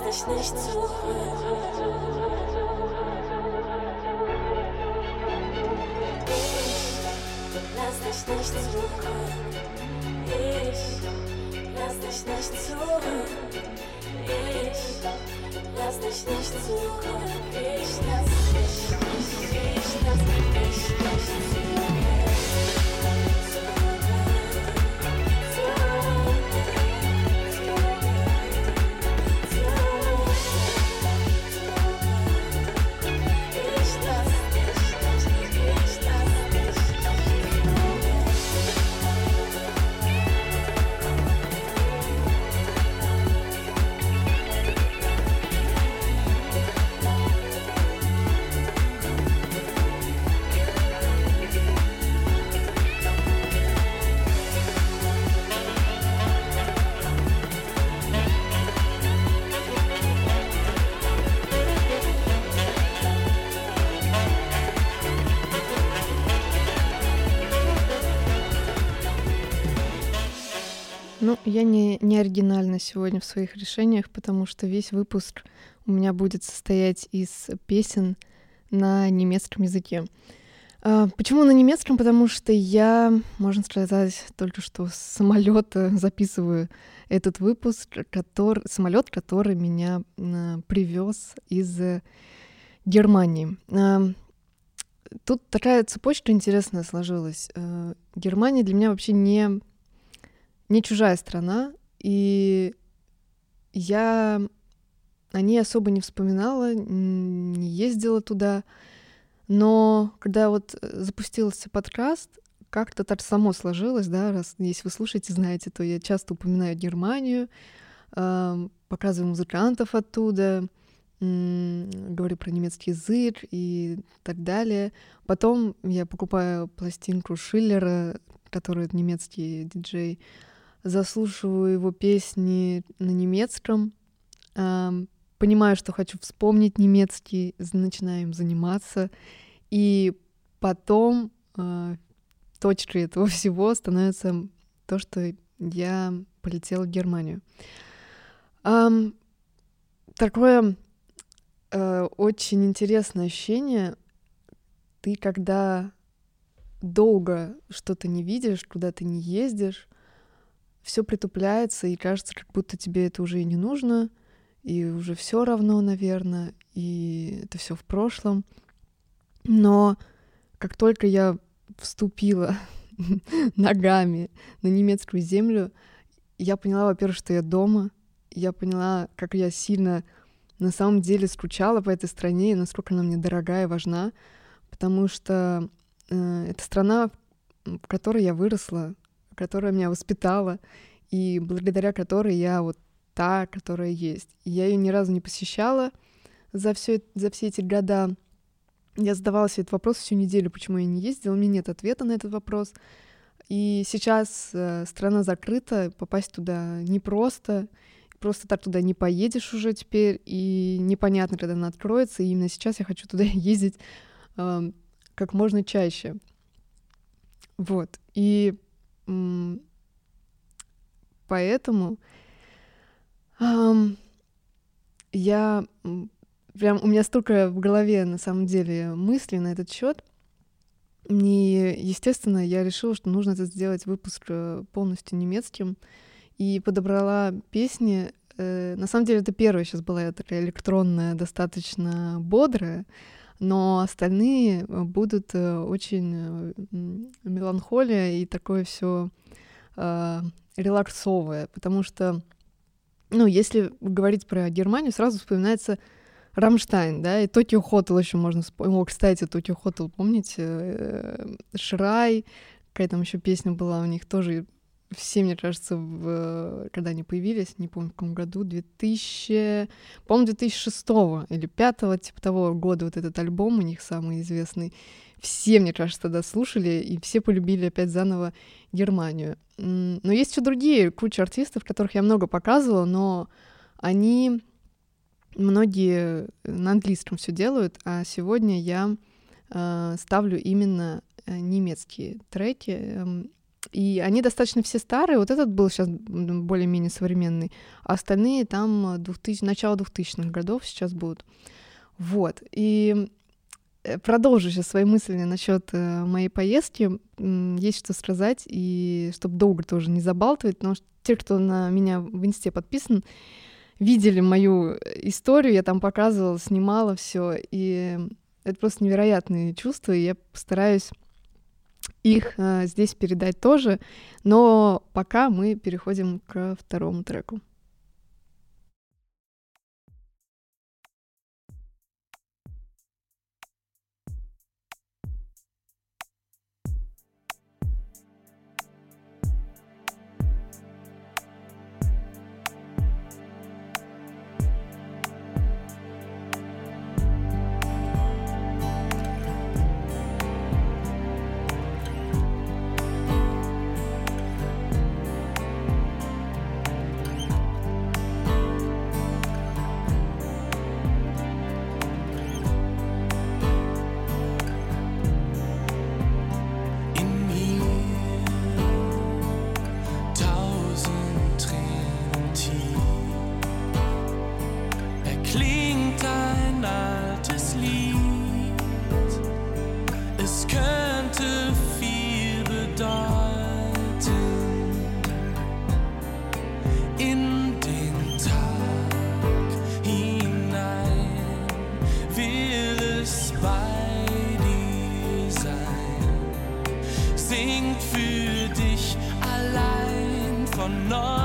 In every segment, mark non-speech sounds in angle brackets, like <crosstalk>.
dich nicht suchen. Ich lass dich nicht suchen. Ich lass dich nicht suchen. Ich lass dich nicht suchen. Ich lass dich nicht, ich lass dich nicht suchen. Ну, я не, не оригинальна сегодня в своих решениях, потому что весь выпуск у меня будет состоять из песен на немецком языке. А, Почему на немецком? Потому что я, можно сказать, только что с самолета <laughs> записываю этот выпуск, который, самолет, который меня привез из э, Германии. А, Тут такая цепочка интересная сложилась. Э, Германия для меня вообще не не чужая страна, и я о ней особо не вспоминала, не ездила туда. Но когда вот э, запустился подкаст, как-то так само сложилось, да, раз если вы слушаете, знаете, то я часто упоминаю Германию, показываю музыкантов оттуда, говорю про немецкий язык и так далее. Потом я покупаю пластинку Шиллера, который немецкий диджей, заслушиваю его песни на немецком, понимаю, что хочу вспомнить немецкий, начинаю им заниматься, и потом а, точкой этого <laughs> всего становится то, что я полетела в Германию. Такое э, очень интересное ощущение. Ты когда долго что-то не видишь, куда ты не ездишь, все притупляется, и кажется, как будто тебе это уже и не нужно, и уже все равно, наверное, и это все в прошлом. Но как только я вступила <laughs> ногами на немецкую землю, я поняла, во-первых, что я дома, я поняла, как я сильно на самом деле скучала по этой стране и насколько она мне дорогая и важна, потому что э, это страна, в которой я выросла, которая меня воспитала, и благодаря которой я вот та, которая есть. Я ее ни разу не посещала за, все, за все эти года. Я задавала себе этот вопрос всю неделю, почему я не ездила. У меня нет ответа на этот вопрос. И сейчас э, страна закрыта, попасть туда непросто. Просто так туда не поедешь уже теперь, и непонятно, когда она откроется. И именно сейчас я хочу туда <laughs> ездить э, как можно чаще. Вот. И поэтому я прям у меня столько в голове на самом деле мыслей на этот счет. И, естественно, я решила, что нужно это сделать выпуск э, полностью немецким. И подобрала песни. э, На самом деле, это первая сейчас была такая электронная, достаточно бодрая, но остальные э, будут э, очень э, меланхолия и такое все релаксовое, потому что, ну, если говорить про Германию, сразу вспоминается Рамштайн, да, и Токио Хотел еще можно вспомнить. О, кстати, Токио Хотел, помните? э, Шрай, какая там еще песня была у них тоже все, мне кажется, в, когда они появились, не помню, в каком году, 2000, по-моему, 2006 или 2005, типа того года вот этот альбом у них самый известный. Все, мне кажется, тогда слушали, и все полюбили опять заново Германию. Но есть еще другие, куча артистов, которых я много показывала, но они многие на английском все делают, а сегодня я э, ставлю именно э, немецкие треки. И они достаточно все старые. Вот этот был сейчас более-менее современный, а остальные там 2000, начало 2000-х годов сейчас будут. Вот. И э, продолжу сейчас свои мысли насчет э, моей поездки. Есть что сказать, и чтобы долго тоже не забалтывать, потому что те, кто на меня в инсте подписан, видели мою историю, я там показывала, снимала все, и это просто невероятные чувства, и я постараюсь их э, здесь передать тоже, но пока мы переходим к второму треку. for none.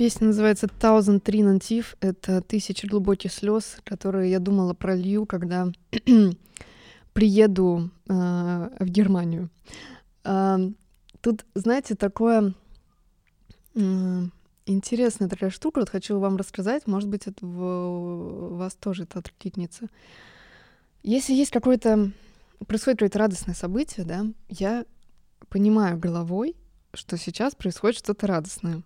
Песня называется «Thousand Tree Native». Это «Тысячи глубоких слез», которые я думала пролью, когда <clears throat> приеду э, в Германию. Э, тут, знаете, такое э, интересная такая штука. Вот хочу вам рассказать. Может быть, это в вас тоже это откликнется. Если есть какое-то происходит какое-то радостное событие, да, я понимаю головой, что сейчас происходит что-то радостное.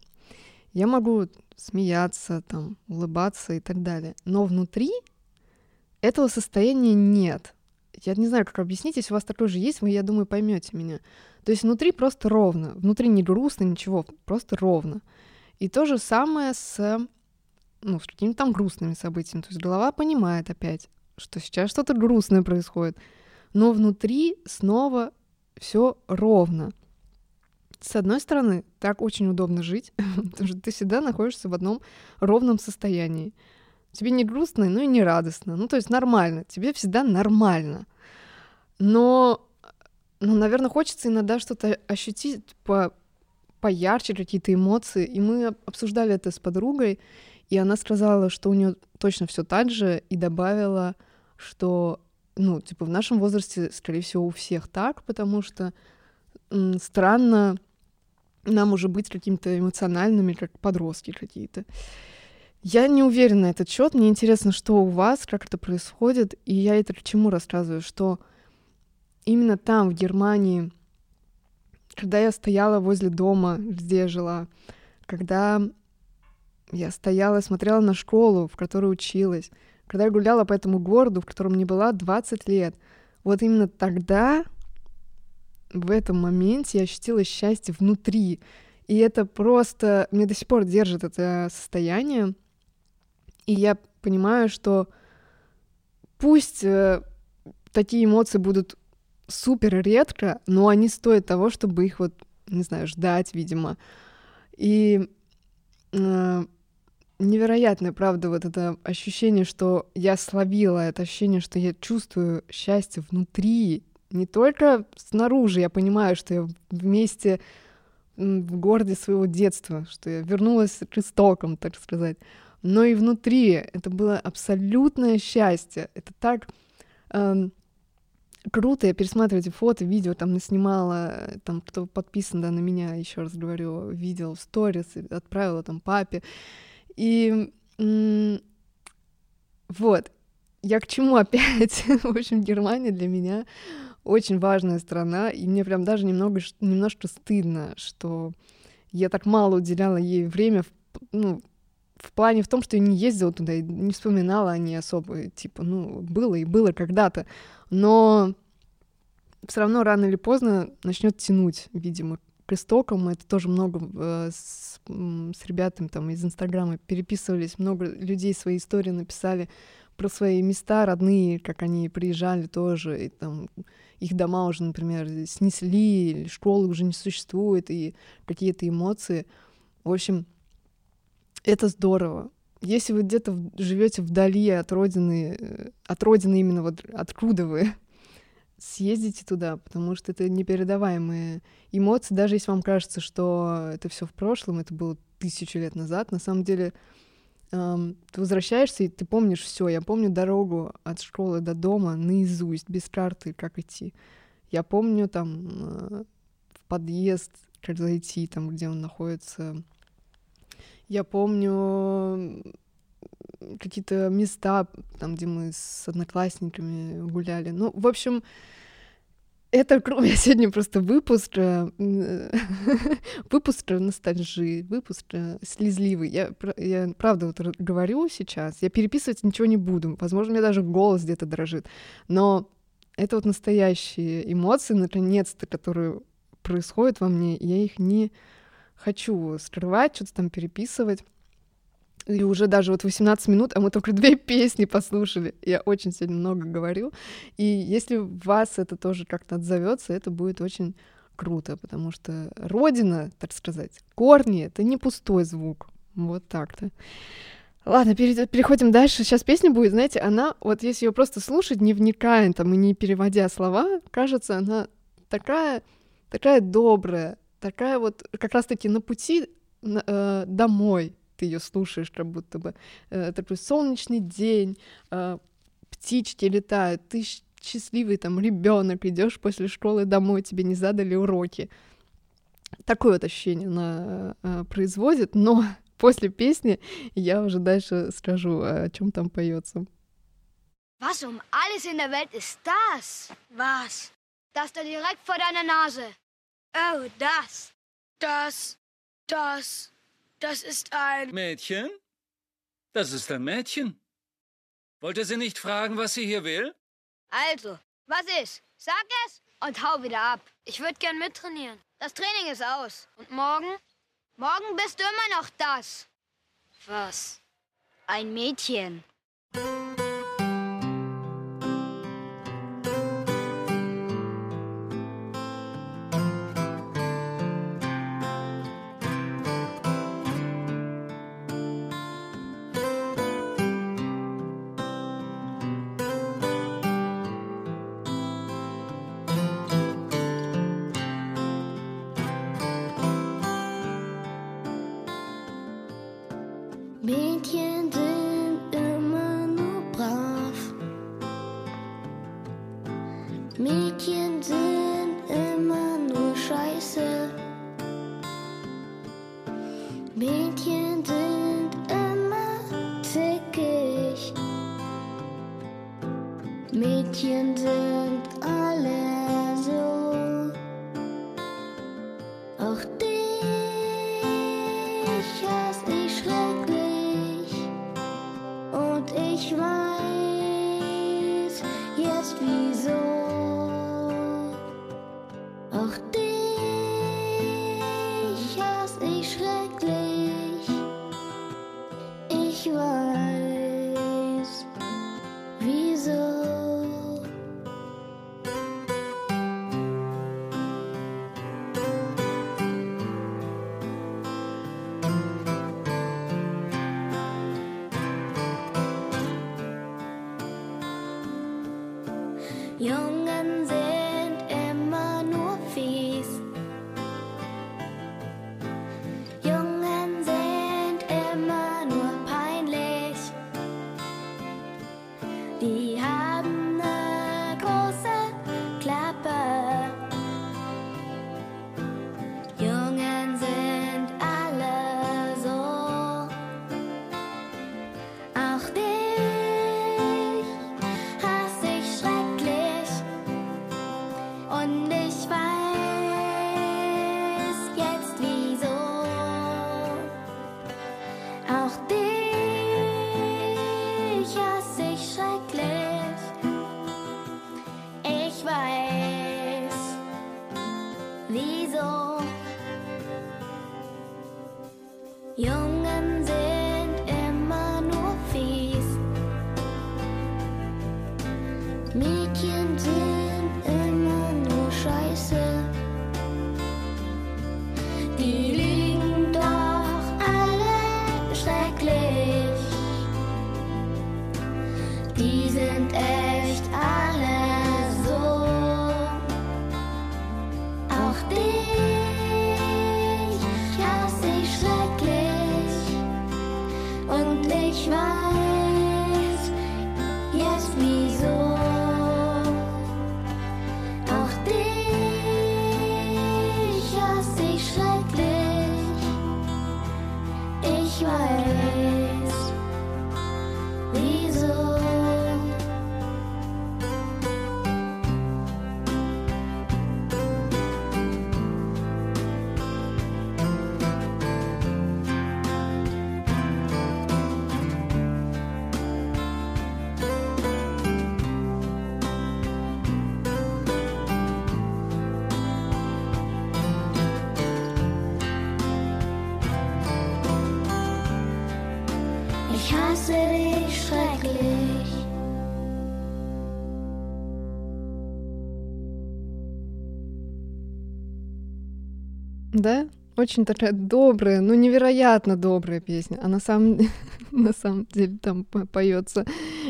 Я могу смеяться, там, улыбаться и так далее. Но внутри этого состояния нет. Я не знаю, как объяснить, если у вас такое же есть, вы, я думаю, поймете меня. То есть внутри просто ровно. Внутри не грустно, ничего, просто ровно. И то же самое с, ну, с какими-то там грустными событиями. То есть голова понимает опять, что сейчас что-то грустное происходит. Но внутри снова все ровно. С одной стороны, так очень удобно жить, <laughs> потому что ты всегда находишься в одном ровном состоянии. Тебе не грустно, ну и не радостно. Ну, то есть нормально. Тебе всегда нормально. Но, ну, наверное, хочется иногда что-то ощутить по поярче, какие-то эмоции. И мы обсуждали это с подругой, и она сказала, что у нее точно все так же, и добавила, что, ну, типа, в нашем возрасте, скорее всего, у всех так, потому что странно нам уже быть какими-то эмоциональными, как подростки какие-то. Я не уверена на этот счет. Мне интересно, что у вас, как это происходит. И я это к чему рассказываю, что именно там, в Германии, когда я стояла возле дома, где я жила, когда я стояла и смотрела на школу, в которой училась, когда я гуляла по этому городу, в котором мне была 20 лет, вот именно тогда в этом моменте я ощутила счастье внутри. И это просто... Мне до сих пор держит это состояние. И я понимаю, что пусть э, такие эмоции будут супер редко, но они стоят того, чтобы их вот, не знаю, ждать, видимо. И э, невероятное, правда, вот это ощущение, что я словила, это ощущение, что я чувствую счастье внутри, не только снаружи, я понимаю, что я вместе в городе своего детства, что я вернулась к истокам, так сказать, но и внутри это было абсолютное счастье. Это так эм, круто, я пересматриваю эти фото, видео, там наснимала, там кто подписан да, на меня, еще раз говорю, видел в сторис, отправила там папе. И м- вот, я к чему опять? <laughs> в общем, Германия для меня очень важная страна, и мне прям даже немного, немножко стыдно, что я так мало уделяла ей время, в, ну, в плане в том, что я не ездила туда и не вспоминала о ней особо, типа, ну, было и было когда-то, но все равно рано или поздно начнет тянуть, видимо, к истокам. Мы это тоже много э, с, с ребятами там из Инстаграма переписывались, много людей свои истории написали про свои места родные, как они приезжали тоже, и там их дома уже, например, снесли, школы уже не существует, и какие-то эмоции. В общем, это здорово. Если вы где-то живете вдали от родины, э, от родины именно вот откуда вы, <laughs> съездите туда, потому что это непередаваемые эмоции, даже если вам кажется, что это все в прошлом, это было тысячу лет назад, на самом деле эм, ты возвращаешься и ты помнишь все. Я помню дорогу от школы до дома наизусть, без карты, как идти. Я помню там э, в подъезд, как зайти, там, где он находится. Я помню какие-то места, там, где мы с одноклассниками гуляли. Ну, в общем, это <laughs> я сегодня просто выпуск, э, <laughs> выпуск ностальжи, выпуск слезливый. Я, я правда вот говорю сейчас, я переписывать ничего не буду. Возможно, у меня даже голос где-то дрожит. Но это вот настоящие эмоции, наконец-то, которые происходят во мне, я их не хочу скрывать, что-то там переписывать. И уже даже вот 18 минут, а мы только две <laughs> песни послушали. Я очень сегодня много говорю. И если вас это тоже как-то отзовется, это будет очень круто, потому что родина, так сказать, корни — это не пустой звук. Вот так-то. Ладно, переходим дальше. Сейчас песня будет, знаете, она, вот если ее просто слушать, не вникая там и не переводя слова, кажется, она такая, такая добрая, такая вот как раз-таки на пути э, домой, ты ее слушаешь, как будто бы э, такой солнечный день, э, птички летают, ты счастливый там ребенок, идешь после школы домой, тебе не задали уроки. Такое вот ощущение она э, производит, но <laughs> после песни я уже дальше скажу, о чем там поется. Was um alles in der Welt ist das? Was? Das da direkt vor deiner Nase. Oh, das. Das, das, das ist ein... Mädchen? Das ist ein Mädchen. Wollte sie nicht fragen, was sie hier will? Also, was ist? Sag es und hau wieder ab. Ich würde gern mittrainieren. Das Training ist aus. Und morgen? Morgen bist du immer noch das. Was? Ein Mädchen. Mädchen ich schrecklich. Und ich weiß jetzt wieso. Да, очень такая добрая, ну невероятно добрая песня. А на самом, <laughs> на самом деле там по- поется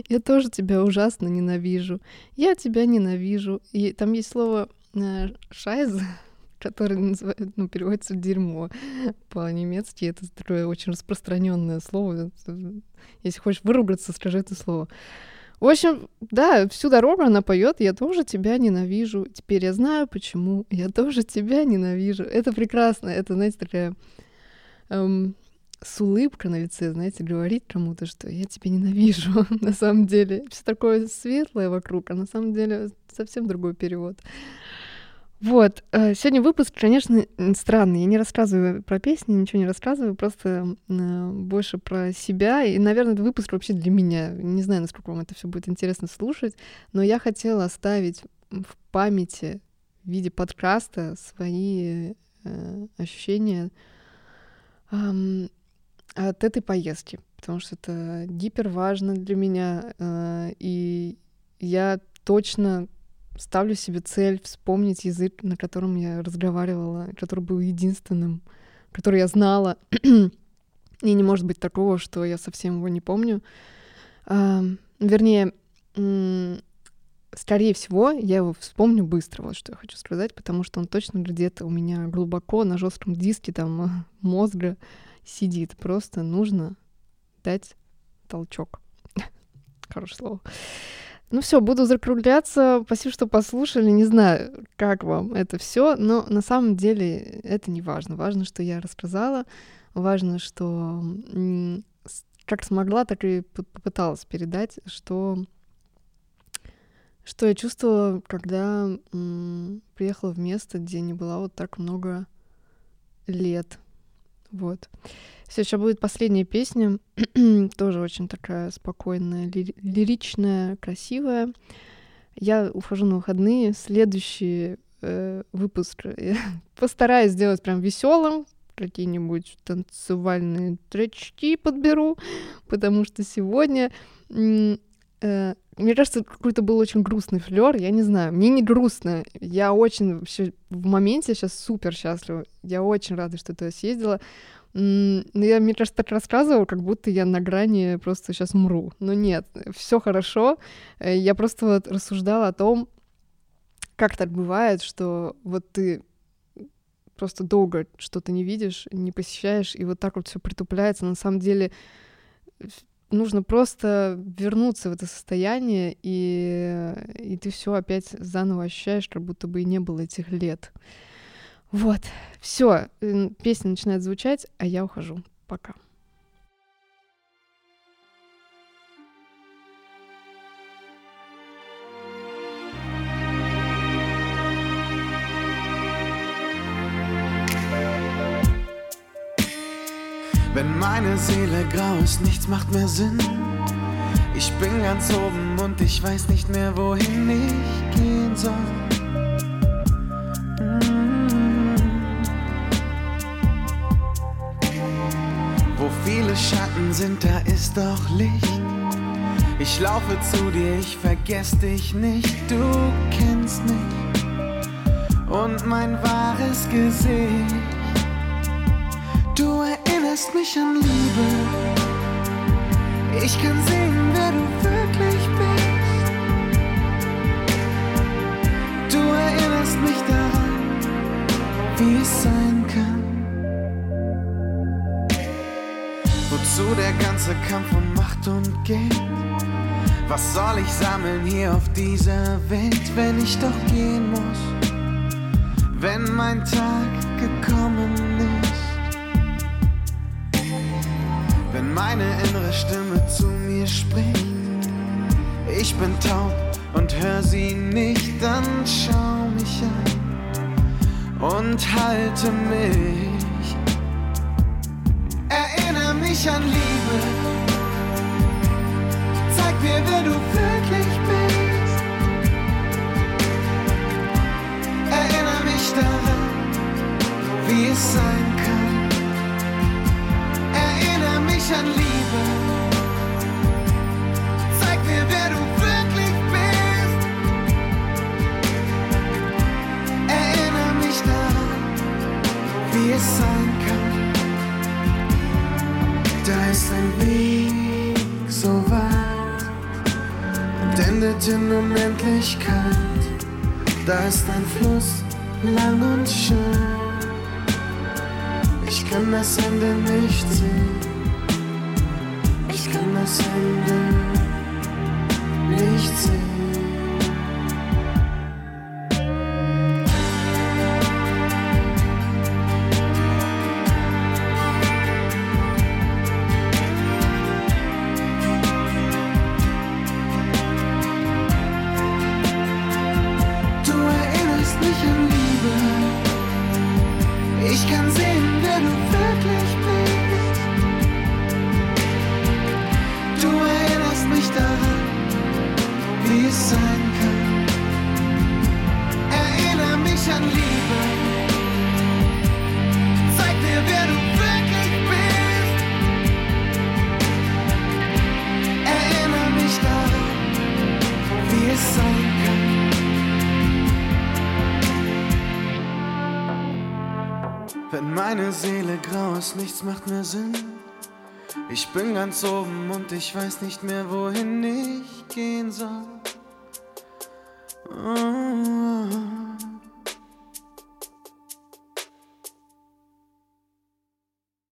«Я тоже тебя ужасно ненавижу, я тебя ненавижу». И там есть слово э, «шайз», <laughs> который называют, ну, переводится дерьмо по-немецки. Это такое очень распространенное слово. Если хочешь выругаться, скажи это слово. В общем, да, всю дорогу она поет, я тоже тебя ненавижу. Теперь я знаю, почему. Я тоже тебя ненавижу. Это прекрасно. Это, знаете, такая эм, с улыбкой на лице, знаете, говорить кому-то, что я тебя ненавижу. <laughs> на самом деле все такое светлое вокруг, а на самом деле совсем другой перевод. Вот. э, Сегодня выпуск, конечно, странный. Я не рассказываю про песни, ничего не рассказываю, просто э, больше про себя. И, наверное, этот выпуск вообще для меня. Не знаю, насколько вам это все будет интересно слушать, но я хотела оставить в памяти в виде подкаста свои э, ощущения ам, от этой поездки, потому что это гипер важно для меня, э, и я точно ставлю себе цель вспомнить язык, на котором я разговаривала, который был единственным, который я знала. И не может быть такого, что я совсем его не помню. Вернее, скорее всего, я его вспомню быстро, вот что я хочу сказать, потому что он точно где-то у меня глубоко на жестком диске там э, мозга сидит. Просто нужно дать толчок. <laughs> Хорошее слово. Ну все, буду закругляться. Спасибо, что послушали. Не знаю, как вам это все, но на самом деле это не важно. Важно, что я рассказала. Важно, что как смогла, так и попыталась передать, что что я чувствовала, когда приехала в место, где не была вот так много лет. Вот. Сейчас будет последняя песня, <clears throat> тоже очень такая спокойная, ли- лиричная, красивая. Я ухожу на выходные. Следующий э, выпуск я <laughs> постараюсь сделать прям веселым, какие-нибудь танцевальные тречки подберу, <laughs> потому что сегодня э, мне кажется, какой-то был очень грустный флер, я не знаю. Мне не грустно. Я очень вообще в моменте сейчас супер счастлива. Я очень рада, что ты съездила. Но я, мне кажется, так рассказывала, как будто я на грани просто сейчас умру. Но нет, все хорошо. Э, Я просто вот рассуждала о том, как так бывает, что вот ты просто долго что-то не видишь, не посещаешь, и вот так вот все притупляется. На самом деле нужно просто вернуться в это состояние, и, и ты все опять заново ощущаешь, как будто бы и не было этих лет. Вот, все, песня начинает звучать, а я ухожу. Пока. Meine Seele grau ist, nichts macht mehr Sinn. Ich bin ganz oben und ich weiß nicht mehr, wohin ich gehen soll. Mm. Wo viele Schatten sind, da ist doch Licht. Ich laufe zu dir, ich vergess dich nicht, du kennst mich und mein wahres Gesicht. Du erinnerst mich an Liebe. Ich kann sehen, wer du wirklich bist. Du erinnerst mich daran, wie es sein kann. Wozu der ganze Kampf um Macht und Geld? Was soll ich sammeln hier auf dieser Welt, wenn ich doch gehen muss? Wenn mein Tag gekommen ist. Wenn meine innere Stimme zu mir spricht, ich bin taub und hör sie nicht, dann schau mich an und halte mich. Erinnere mich an Liebe, zeig mir, wer du wirklich bist. es Ende nicht fast nichts macht mehr Sinn. Ich bin ganz oben und ich weiß nicht mehr, wohin ich gehen soll. Oh.